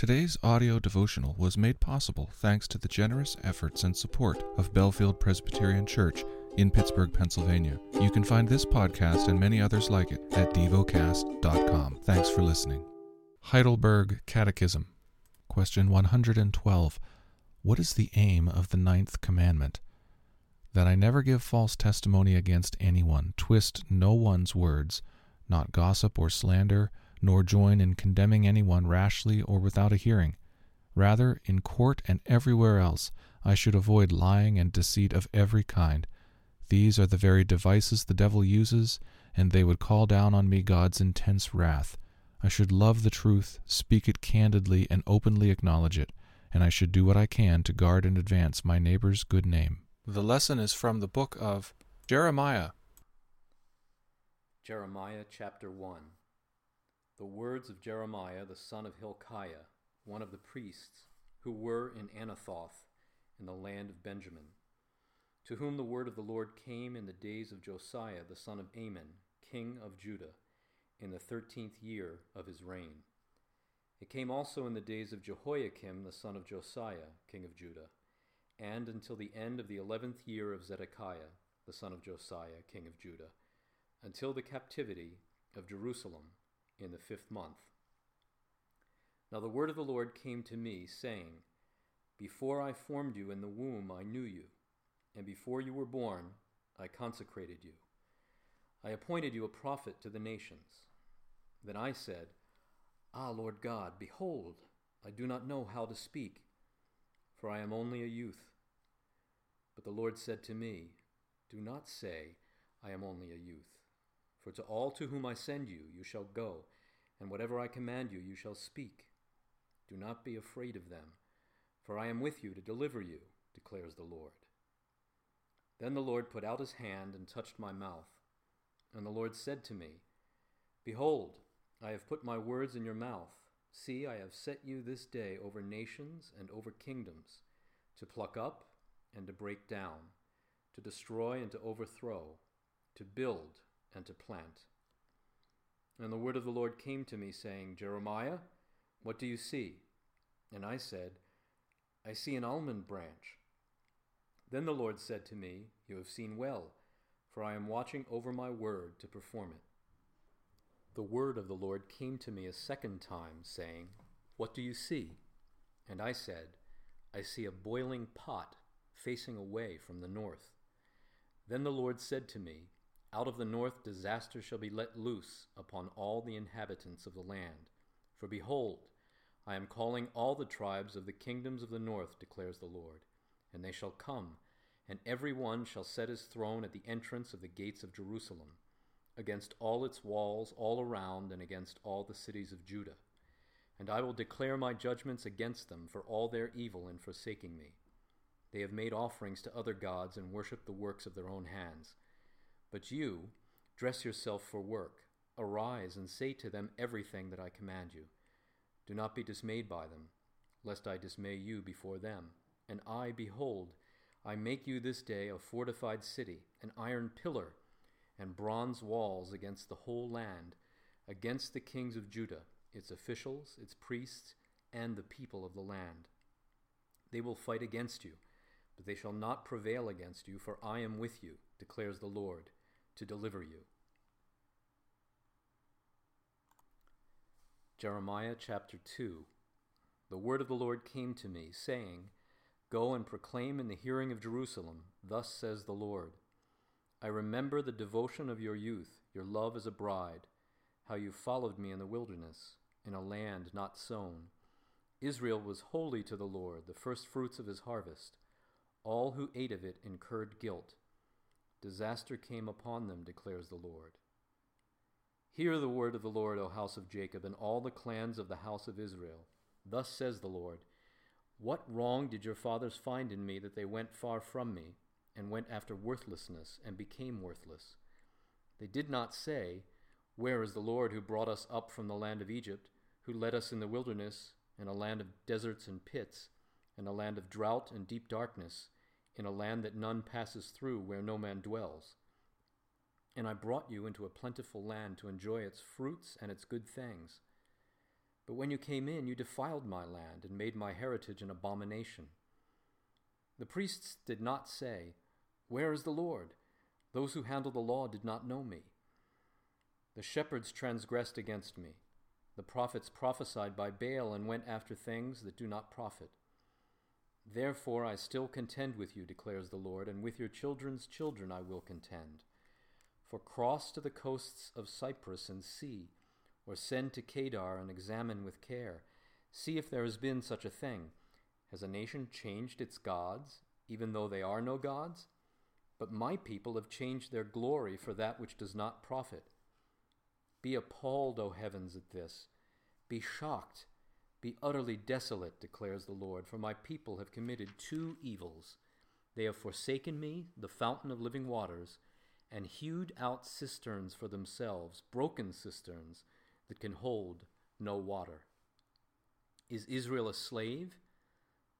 Today's audio devotional was made possible thanks to the generous efforts and support of Bellefield Presbyterian Church in Pittsburgh, Pennsylvania. You can find this podcast and many others like it at devocast.com. Thanks for listening. Heidelberg Catechism. Question 112. What is the aim of the ninth commandment? That I never give false testimony against anyone, twist no one's words, not gossip or slander, nor join in condemning anyone rashly or without a hearing. Rather, in court and everywhere else, I should avoid lying and deceit of every kind. These are the very devices the devil uses, and they would call down on me God's intense wrath. I should love the truth, speak it candidly, and openly acknowledge it, and I should do what I can to guard and advance my neighbor's good name. The lesson is from the book of Jeremiah. Jeremiah chapter 1 the words of Jeremiah the son of Hilkiah, one of the priests, who were in Anathoth in the land of Benjamin, to whom the word of the Lord came in the days of Josiah the son of Amon, king of Judah, in the thirteenth year of his reign. It came also in the days of Jehoiakim the son of Josiah, king of Judah, and until the end of the eleventh year of Zedekiah the son of Josiah, king of Judah, until the captivity of Jerusalem in the fifth month. Now the word of the Lord came to me, saying, Before I formed you in the womb, I knew you, and before you were born, I consecrated you. I appointed you a prophet to the nations. Then I said, Ah, Lord God, behold, I do not know how to speak, for I am only a youth. But the Lord said to me, Do not say, I am only a youth for to all to whom I send you, you shall go, and whatever I command you, you shall speak. Do not be afraid of them, for I am with you to deliver you, declares the Lord. Then the Lord put out his hand and touched my mouth. And the Lord said to me, Behold, I have put my words in your mouth. See, I have set you this day over nations and over kingdoms, to pluck up and to break down, to destroy and to overthrow, to build and to plant. And the word of the Lord came to me, saying, Jeremiah, what do you see? And I said, I see an almond branch. Then the Lord said to me, You have seen well, for I am watching over my word to perform it. The word of the Lord came to me a second time, saying, What do you see? And I said, I see a boiling pot facing away from the north. Then the Lord said to me, out of the north disaster shall be let loose upon all the inhabitants of the land. For behold, I am calling all the tribes of the kingdoms of the north, declares the Lord, and they shall come, and every one shall set his throne at the entrance of the gates of Jerusalem, against all its walls all around, and against all the cities of Judah. And I will declare my judgments against them for all their evil in forsaking me. They have made offerings to other gods and worshipped the works of their own hands. But you, dress yourself for work. Arise and say to them everything that I command you. Do not be dismayed by them, lest I dismay you before them. And I, behold, I make you this day a fortified city, an iron pillar, and bronze walls against the whole land, against the kings of Judah, its officials, its priests, and the people of the land. They will fight against you, but they shall not prevail against you, for I am with you, declares the Lord to deliver you. Jeremiah chapter 2 The word of the Lord came to me, saying, Go and proclaim in the hearing of Jerusalem, Thus says the Lord. I remember the devotion of your youth, your love as a bride, how you followed me in the wilderness, in a land not sown. Israel was holy to the Lord, the firstfruits of his harvest. All who ate of it incurred guilt. Disaster came upon them, declares the Lord. Hear the word of the Lord, O house of Jacob, and all the clans of the house of Israel. Thus says the Lord What wrong did your fathers find in me that they went far from me, and went after worthlessness, and became worthless? They did not say, Where is the Lord who brought us up from the land of Egypt, who led us in the wilderness, in a land of deserts and pits, in a land of drought and deep darkness? In a land that none passes through, where no man dwells. And I brought you into a plentiful land to enjoy its fruits and its good things. But when you came in, you defiled my land and made my heritage an abomination. The priests did not say, Where is the Lord? Those who handle the law did not know me. The shepherds transgressed against me. The prophets prophesied by Baal and went after things that do not profit. Therefore I still contend with you, declares the Lord, and with your children's children I will contend. For cross to the coasts of Cyprus and see, or send to Kedar and examine with care. See if there has been such a thing. Has a nation changed its gods, even though they are no gods? But my people have changed their glory for that which does not profit. Be appalled, O heavens, at this. Be shocked. Be utterly desolate, declares the Lord, for my people have committed two evils. They have forsaken me, the fountain of living waters, and hewed out cisterns for themselves, broken cisterns that can hold no water. Is Israel a slave?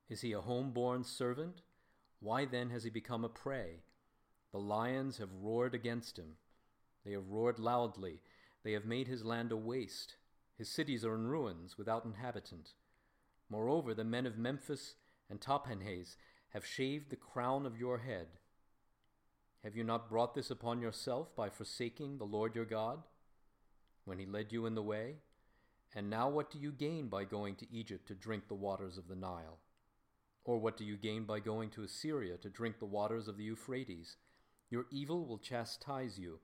Is he a home-born servant? Why then has he become a prey? The lions have roared against him. They have roared loudly. They have made his land a waste. His cities are in ruins, without inhabitant. Moreover, the men of Memphis and Tahpanhes have shaved the crown of your head. Have you not brought this upon yourself by forsaking the Lord your God, when he led you in the way? And now what do you gain by going to Egypt to drink the waters of the Nile? Or what do you gain by going to Assyria to drink the waters of the Euphrates? Your evil will chastise you,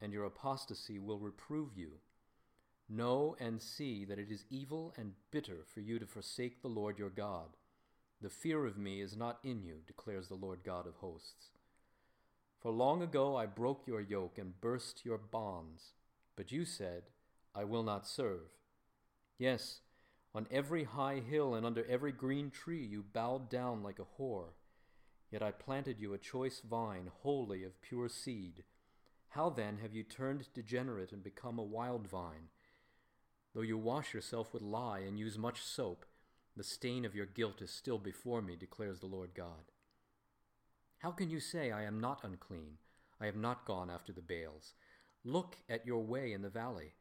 and your apostasy will reprove you. Know and see that it is evil and bitter for you to forsake the Lord your God. The fear of me is not in you, declares the Lord God of hosts. For long ago I broke your yoke and burst your bonds, but you said, I will not serve. Yes, on every high hill and under every green tree you bowed down like a whore. Yet I planted you a choice vine, wholly of pure seed. How then have you turned degenerate and become a wild vine? Though you wash yourself with lye and use much soap, the stain of your guilt is still before me, declares the Lord God. How can you say, I am not unclean? I have not gone after the Baals. Look at your way in the valley.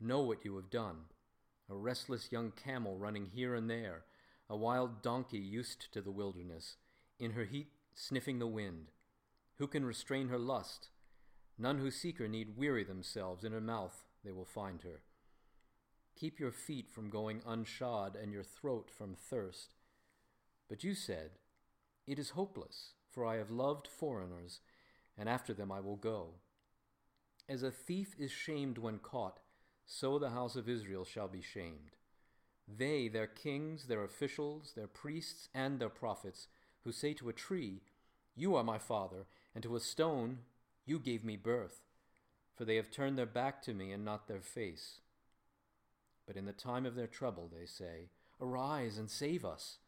Know what you have done. A restless young camel running here and there, a wild donkey used to the wilderness, in her heat sniffing the wind. Who can restrain her lust? None who seek her need weary themselves. In her mouth they will find her. Keep your feet from going unshod and your throat from thirst. But you said, It is hopeless for I have loved foreigners, and after them I will go. As a thief is shamed when caught, so the house of Israel shall be shamed. They, their kings, their officials, their priests, and their prophets, who say to a tree, You are my father, and to a stone, You gave me birth. For they have turned their back to me and not their face. But in the time of their trouble they say, Arise and save us.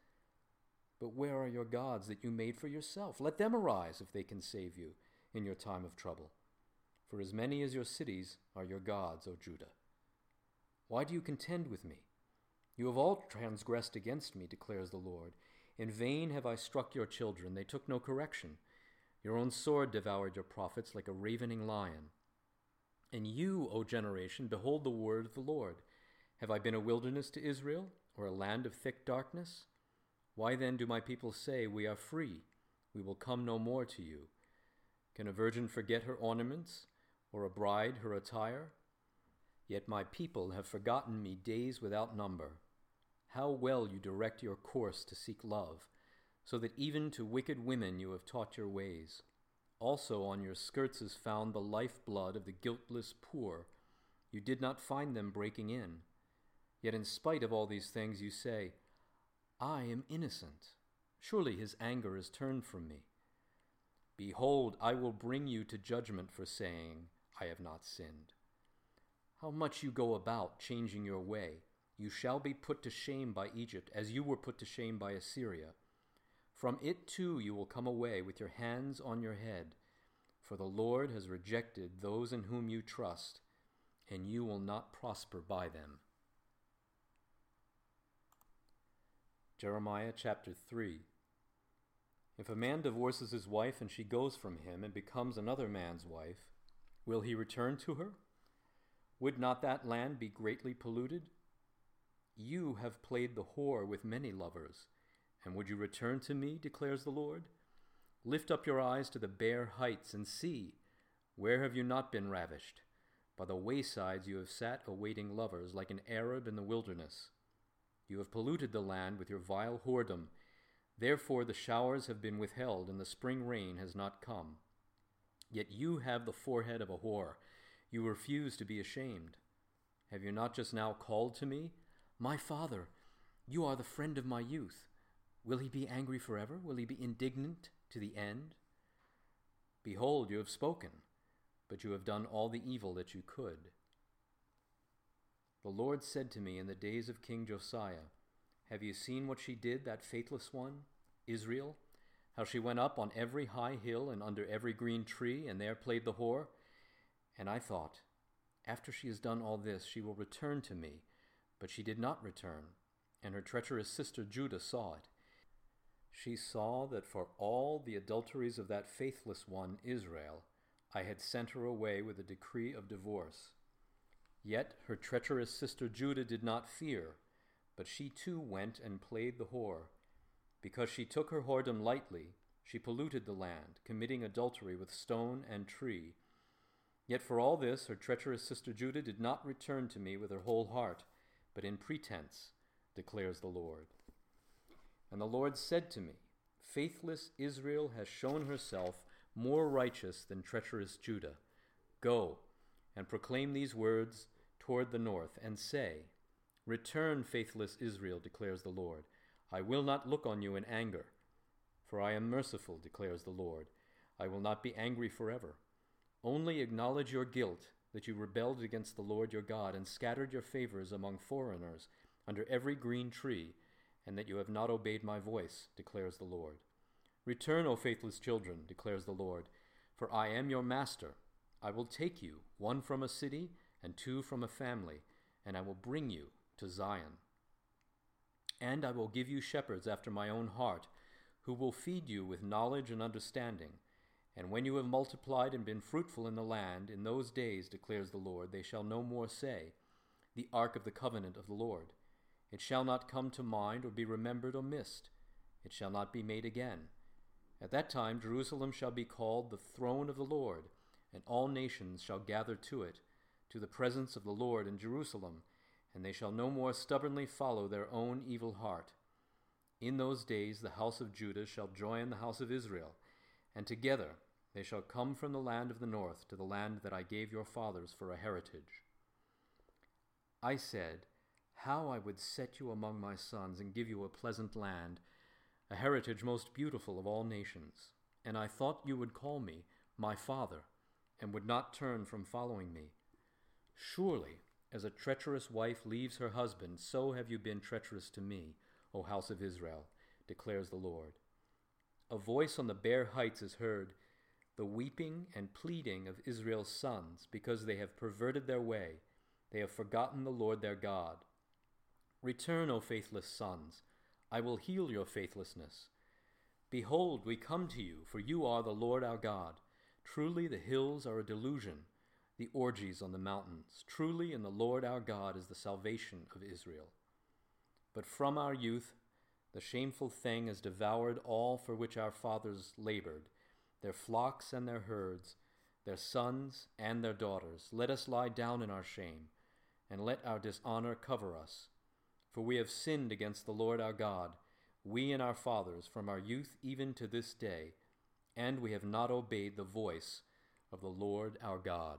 But where are your gods that you made for yourself? Let them arise if they can save you in your time of trouble. For as many as your cities are your gods, O Judah. Why do you contend with me? You have all transgressed against me, declares the Lord. In vain have I struck your children, they took no correction. Your own sword devoured your prophets like a ravening lion. And you, O generation, behold the word of the Lord. Have I been a wilderness to Israel, or a land of thick darkness? Why then do my people say, We are free, we will come no more to you? Can a virgin forget her ornaments, or a bride her attire? Yet my people have forgotten me days without number. How well you direct your course to seek love, so that even to wicked women you have taught your ways. Also on your skirts is found the lifeblood of the guiltless poor. You did not find them breaking in. Yet in spite of all these things you say, I am innocent. Surely his anger is turned from me. Behold, I will bring you to judgment for saying, I have not sinned. How much you go about changing your way, you shall be put to shame by Egypt, as you were put to shame by Assyria. From it too you will come away with your hands on your head, for the Lord has rejected those in whom you trust, and you will not prosper by them. Jeremiah chapter 3. If a man divorces his wife and she goes from him and becomes another man's wife, will he return to her? Would not that land be greatly polluted? You have played the whore with many lovers, and would you return to me, declares the Lord? Lift up your eyes to the bare heights and see. Where have you not been ravished? By the waysides you have sat awaiting lovers like an Arab in the wilderness. You have polluted the land with your vile whoredom. Therefore the showers have been withheld, and the spring rain has not come. Yet you have the forehead of a whore. You refuse to be ashamed. Have you not just now called to me? My father, you are the friend of my youth. Will he be angry forever? Will he be indignant to the end? Behold, you have spoken, but you have done all the evil that you could. The Lord said to me in the days of King Josiah, Have you seen what she did, that faithless one, Israel? How she went up on every high hill and under every green tree, and there played the whore? And I thought, After she has done all this, she will return to me but she did not return, and her treacherous sister Judah saw it. She saw that for all the adulteries of that faithless one, Israel, I had sent her away with a decree of divorce. Yet her treacherous sister Judah did not fear, but she too went and played the whore. Because she took her whoredom lightly, she polluted the land, committing adultery with stone and tree. Yet for all this, her treacherous sister Judah did not return to me with her whole heart but in pretense, declares the Lord. And the Lord said to me, Faithless Israel has shown herself more righteous than treacherous Judah. Go and proclaim these words toward the north, and say, Return, faithless Israel, declares the Lord. I will not look on you in anger, for I am merciful, declares the Lord. I will not be angry forever. Only acknowledge your guilt that you rebelled against the Lord your God and scattered your favors among foreigners under every green tree, and that you have not obeyed my voice, declares the Lord. Return, O faithless children, declares the Lord, for I am your master. I will take you, one from a city and two from a family, and I will bring you to Zion. And I will give you shepherds after my own heart, who will feed you with knowledge and understanding. And when you have multiplied and been fruitful in the land, in those days, declares the Lord, they shall no more say, The ark of the covenant of the Lord. It shall not come to mind or be remembered or missed. It shall not be made again. At that time Jerusalem shall be called the throne of the Lord, and all nations shall gather to it, to the presence of the Lord in Jerusalem, and they shall no more stubbornly follow their own evil heart. In those days the house of Judah shall join the house of Israel and together they shall come from the land of the north to the land that I gave your fathers for a heritage. I said, How I would set you among my sons and give you a pleasant land, a heritage most beautiful of all nations. And I thought you would call me my father, and would not turn from following me. Surely, as a treacherous wife leaves her husband, so have you been treacherous to me, O house of Israel, declares the Lord. A voice on the bare heights is heard, the weeping and pleading of Israel's sons, because they have perverted their way, they have forgotten the Lord their God. Return, O faithless sons, I will heal your faithlessness. Behold, we come to you, for you are the Lord our God. Truly the hills are a delusion, the orgies on the mountains. Truly in the Lord our God is the salvation of Israel. But from our youth the shameful thing has devoured all for which our fathers labored, their flocks and their herds, their sons and their daughters. Let us lie down in our shame, and let our dishonor cover us. For we have sinned against the Lord our God, we and our fathers, from our youth even to this day, and we have not obeyed the voice of the Lord our God.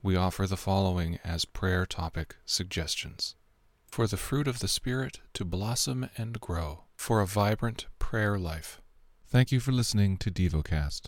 We offer the following as prayer topic suggestions for the fruit of the Spirit to blossom and grow, for a vibrant prayer life. Thank you for listening to DevoCast.